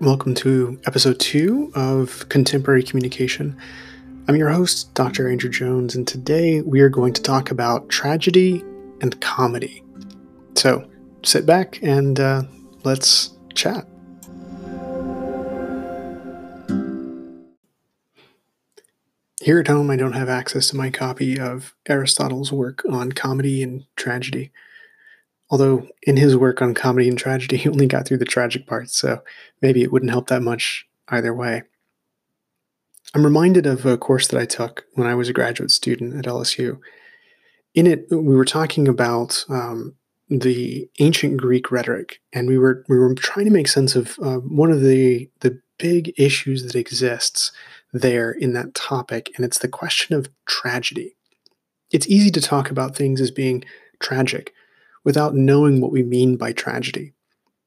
Welcome to episode two of Contemporary Communication. I'm your host, Dr. Andrew Jones, and today we are going to talk about tragedy and comedy. So sit back and uh, let's chat. Here at home, I don't have access to my copy of Aristotle's work on comedy and tragedy. Although, in his work on comedy and tragedy, he only got through the tragic parts, so maybe it wouldn't help that much either way. I'm reminded of a course that I took when I was a graduate student at LSU. In it, we were talking about um, the ancient Greek rhetoric, and we were we were trying to make sense of uh, one of the the big issues that exists there in that topic, and it's the question of tragedy. It's easy to talk about things as being tragic without knowing what we mean by tragedy.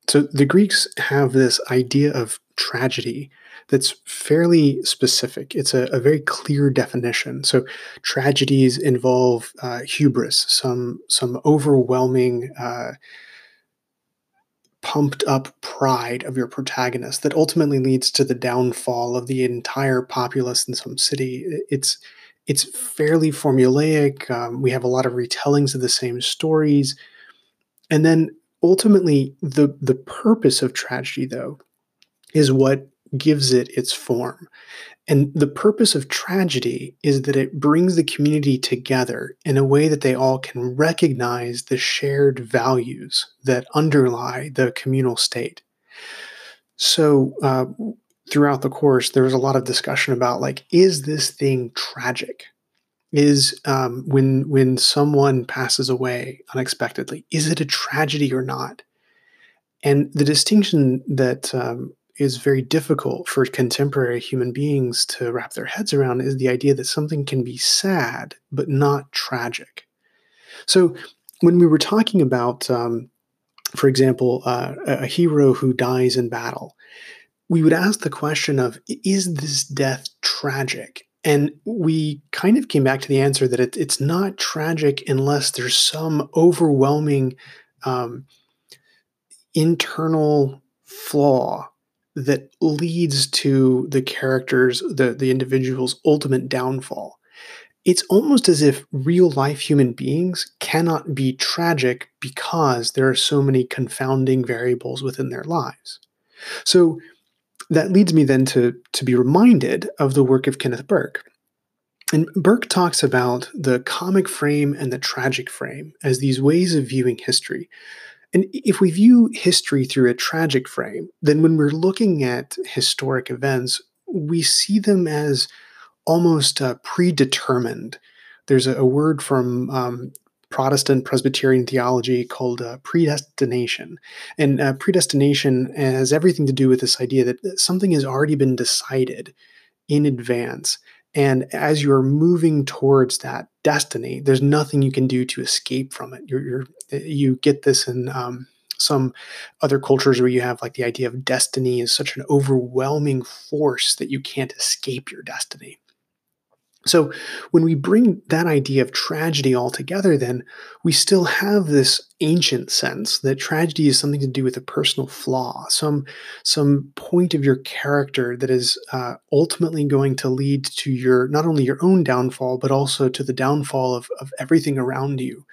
So the Greeks have this idea of tragedy that's fairly specific. It's a, a very clear definition. So tragedies involve uh, hubris, some some overwhelming, uh, pumped up pride of your protagonist that ultimately leads to the downfall of the entire populace in some city. It's it's fairly formulaic. Um, we have a lot of retellings of the same stories, and then ultimately the the purpose of tragedy, though, is what gives it its form. And the purpose of tragedy is that it brings the community together in a way that they all can recognize the shared values that underlie the communal state. So, uh, throughout the course, there was a lot of discussion about like, is this thing tragic? Is um, when when someone passes away unexpectedly, is it a tragedy or not? And the distinction that um, is very difficult for contemporary human beings to wrap their heads around is the idea that something can be sad but not tragic. So, when we were talking about, um, for example, uh, a hero who dies in battle, we would ask the question of is this death tragic? And we kind of came back to the answer that it, it's not tragic unless there's some overwhelming um, internal flaw that leads to the character's the the individual's ultimate downfall. It's almost as if real life human beings cannot be tragic because there are so many confounding variables within their lives. So that leads me then to to be reminded of the work of Kenneth Burke and Burke talks about the comic frame and the tragic frame as these ways of viewing history and if we view history through a tragic frame, then when we're looking at historic events, we see them as almost uh, predetermined. There's a, a word from um, Protestant Presbyterian theology called uh, predestination. And uh, predestination has everything to do with this idea that something has already been decided in advance. And as you're moving towards that destiny, there's nothing you can do to escape from it. You're, you're you get this in um, some other cultures where you have like the idea of destiny is such an overwhelming force that you can't escape your destiny. So, when we bring that idea of tragedy all together, then we still have this ancient sense that tragedy is something to do with a personal flaw, some some point of your character that is uh, ultimately going to lead to your not only your own downfall, but also to the downfall of, of everything around you.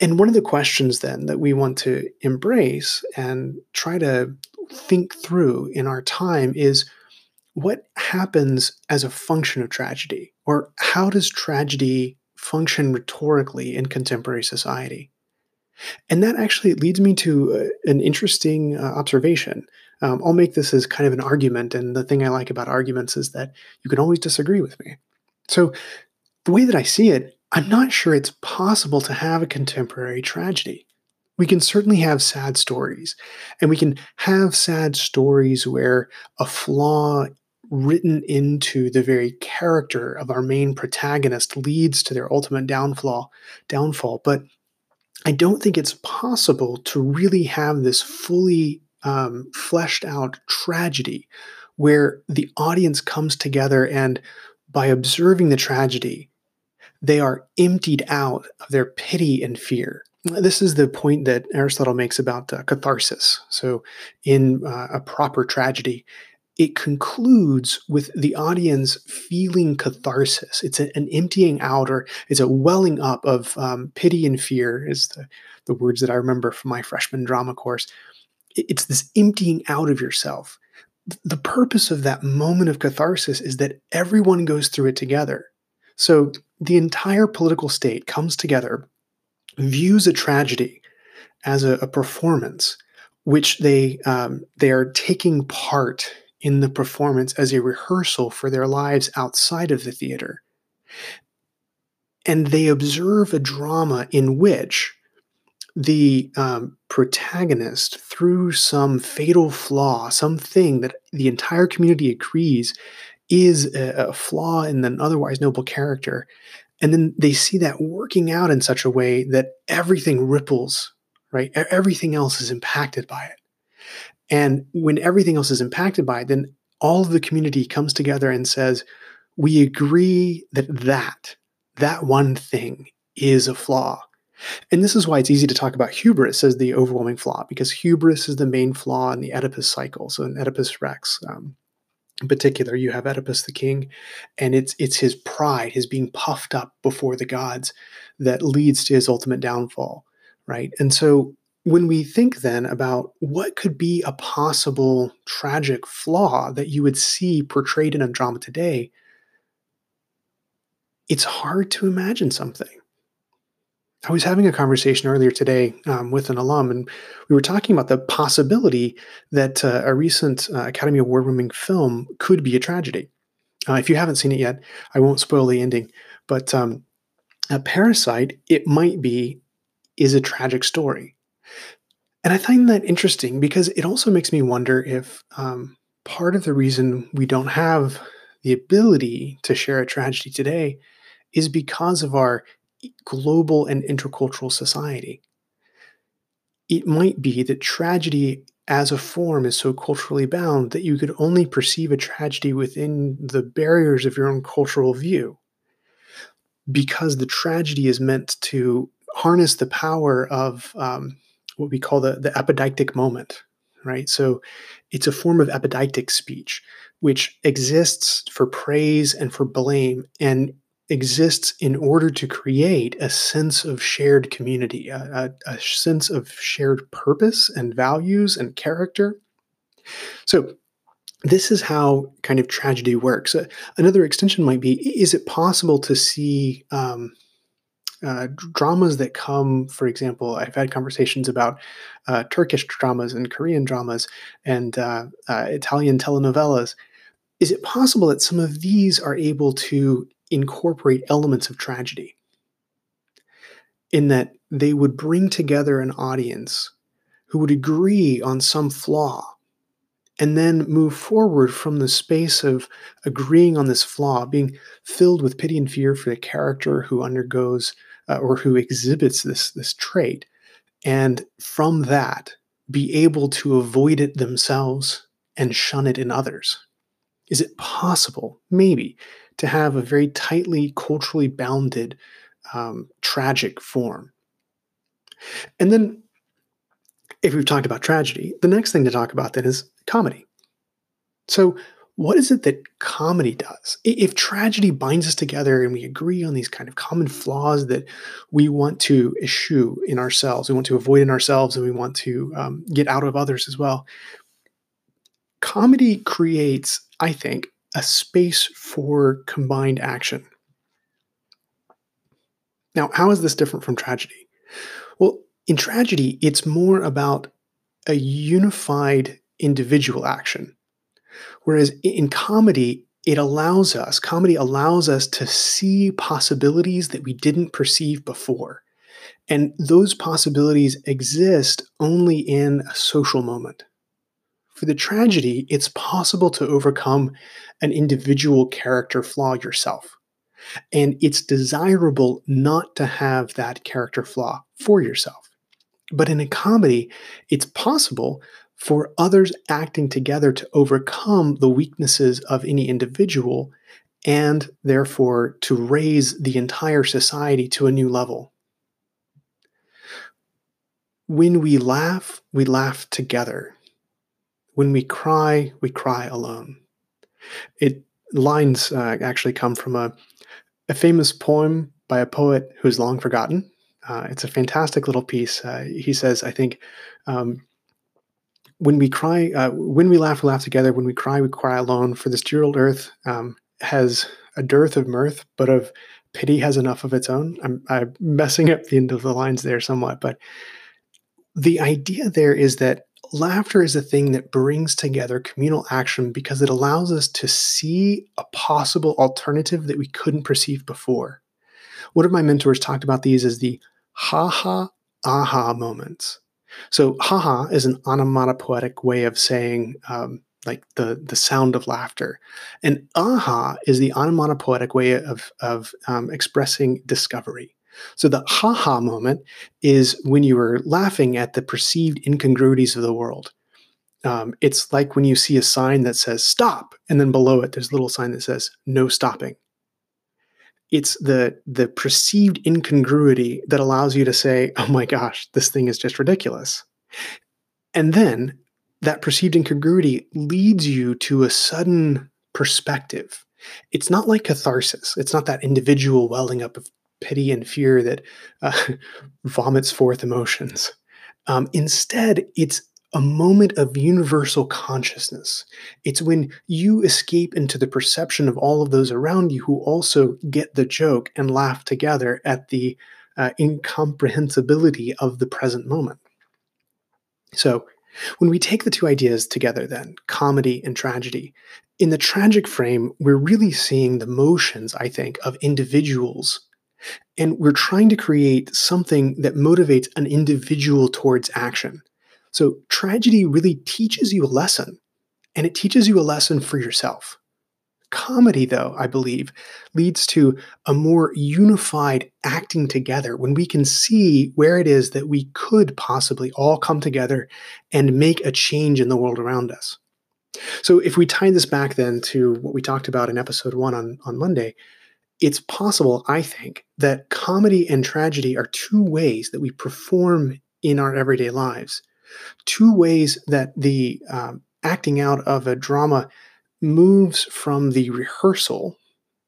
And one of the questions then that we want to embrace and try to think through in our time is what happens as a function of tragedy? Or how does tragedy function rhetorically in contemporary society? And that actually leads me to uh, an interesting uh, observation. Um, I'll make this as kind of an argument, and the thing I like about arguments is that you can always disagree with me. So, the way that I see it, I'm not sure it's possible to have a contemporary tragedy. We can certainly have sad stories, and we can have sad stories where a flaw written into the very character of our main protagonist leads to their ultimate downfall downfall but i don't think it's possible to really have this fully um, fleshed out tragedy where the audience comes together and by observing the tragedy they are emptied out of their pity and fear. This is the point that Aristotle makes about uh, catharsis. So, in uh, a proper tragedy, it concludes with the audience feeling catharsis. It's a, an emptying out or it's a welling up of um, pity and fear, is the, the words that I remember from my freshman drama course. It's this emptying out of yourself. The purpose of that moment of catharsis is that everyone goes through it together. So the entire political state comes together, views a tragedy as a, a performance, which they um, they are taking part in the performance as a rehearsal for their lives outside of the theater. And they observe a drama in which the um, protagonist, through some fatal flaw, something that the entire community agrees is a, a flaw in an otherwise noble character, and then they see that working out in such a way that everything ripples, right? Everything else is impacted by it. And when everything else is impacted by it, then all of the community comes together and says, we agree that that, that one thing is a flaw. And this is why it's easy to talk about hubris as the overwhelming flaw, because hubris is the main flaw in the Oedipus cycle. So in Oedipus Rex, um, in particular, you have Oedipus the king, and it's it's his pride, his being puffed up before the gods, that leads to his ultimate downfall, right? And so when we think then about what could be a possible tragic flaw that you would see portrayed in a drama today, it's hard to imagine something. I was having a conversation earlier today um, with an alum, and we were talking about the possibility that uh, a recent uh, Academy Award winning film could be a tragedy. Uh, if you haven't seen it yet, I won't spoil the ending, but um, a Parasite, it might be, is a tragic story. And I find that interesting because it also makes me wonder if um, part of the reason we don't have the ability to share a tragedy today is because of our global and intercultural society. It might be that tragedy as a form is so culturally bound that you could only perceive a tragedy within the barriers of your own cultural view. Because the tragedy is meant to harness the power of um, what we call the, the epideictic moment, right? So it's a form of epideictic speech, which exists for praise and for blame and exists in order to create a sense of shared community, a, a, a sense of shared purpose and values and character. So this is how kind of tragedy works. Uh, another extension might be: Is it possible to see um, uh, dramas that come, for example, I've had conversations about uh, Turkish dramas and Korean dramas and uh, uh, Italian telenovelas. Is it possible that some of these are able to incorporate elements of tragedy? In that they would bring together an audience who would agree on some flaw and then move forward from the space of agreeing on this flaw, being filled with pity and fear for the character who undergoes uh, or who exhibits this this trait and from that be able to avoid it themselves and shun it in others. Is it possible maybe to have a very tightly culturally bounded um, tragic form? And then if we've talked about tragedy the next thing to talk about then is comedy. So what is it that comedy does? If tragedy binds us together and we agree on these kind of common flaws that we want to eschew in ourselves, we want to avoid in ourselves, and we want to um, get out of others as well, comedy creates, I think, a space for combined action. Now, how is this different from tragedy? Well, in tragedy, it's more about a unified individual action Whereas in comedy, it allows us, comedy allows us to see possibilities that we didn't perceive before. And those possibilities exist only in a social moment. For the tragedy, it's possible to overcome an individual character flaw yourself. And it's desirable not to have that character flaw for yourself. But in a comedy, it's possible for others acting together to overcome the weaknesses of any individual and therefore to raise the entire society to a new level. When we laugh, we laugh together. When we cry, we cry alone. It lines uh, actually come from a, a famous poem by a poet who is long forgotten. Uh, it's a fantastic little piece. Uh, he says, I think, um, when we cry, uh, when we laugh, we laugh together. When we cry, we cry alone. For this dear old earth um, has a dearth of mirth, but of pity has enough of its own. I'm, I'm messing up the end of the lines there somewhat, but the idea there is that laughter is a thing that brings together communal action because it allows us to see a possible alternative that we couldn't perceive before. One of my mentors talked about these as the ha ha aha moments. So, haha is an onomatopoetic way of saying um, like the the sound of laughter, and aha is the onomatopoetic way of of um, expressing discovery. So the haha moment is when you are laughing at the perceived incongruities of the world. Um, it's like when you see a sign that says stop, and then below it there's a little sign that says no stopping. It's the the perceived incongruity that allows you to say, "Oh my gosh, this thing is just ridiculous," and then that perceived incongruity leads you to a sudden perspective. It's not like catharsis. It's not that individual welling up of pity and fear that uh, vomits forth emotions. Um, instead, it's a moment of universal consciousness. It's when you escape into the perception of all of those around you who also get the joke and laugh together at the uh, incomprehensibility of the present moment. So, when we take the two ideas together, then, comedy and tragedy, in the tragic frame, we're really seeing the motions, I think, of individuals and we're trying to create something that motivates an individual towards action. So tragedy really teaches you a lesson, and it teaches you a lesson for yourself. Comedy, though, I believe, leads to a more unified acting together when we can see where it is that we could possibly all come together and make a change in the world around us. So, if we tie this back then to what we talked about in episode one on, on Monday, it's possible, I think, that comedy and tragedy are two ways that we perform in our everyday lives, two ways that the um, acting out of a drama moves from the rehearsal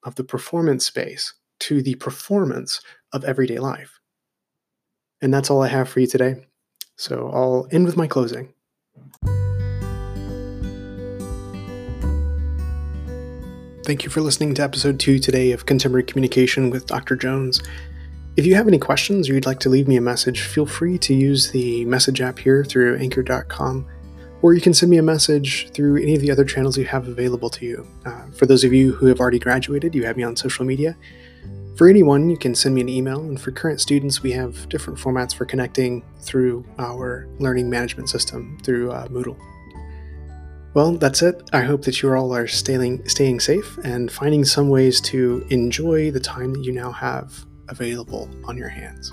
of the performance space to the performance of everyday life. And that's all I have for you today. So I'll end with my closing. Thank you for listening to episode two today of Contemporary Communication with Dr. Jones. If you have any questions or you'd like to leave me a message, feel free to use the message app here through anchor.com, or you can send me a message through any of the other channels you have available to you. Uh, for those of you who have already graduated, you have me on social media. For anyone, you can send me an email, and for current students, we have different formats for connecting through our learning management system through uh, Moodle. Well, that's it. I hope that you all are staying staying safe and finding some ways to enjoy the time that you now have available on your hands.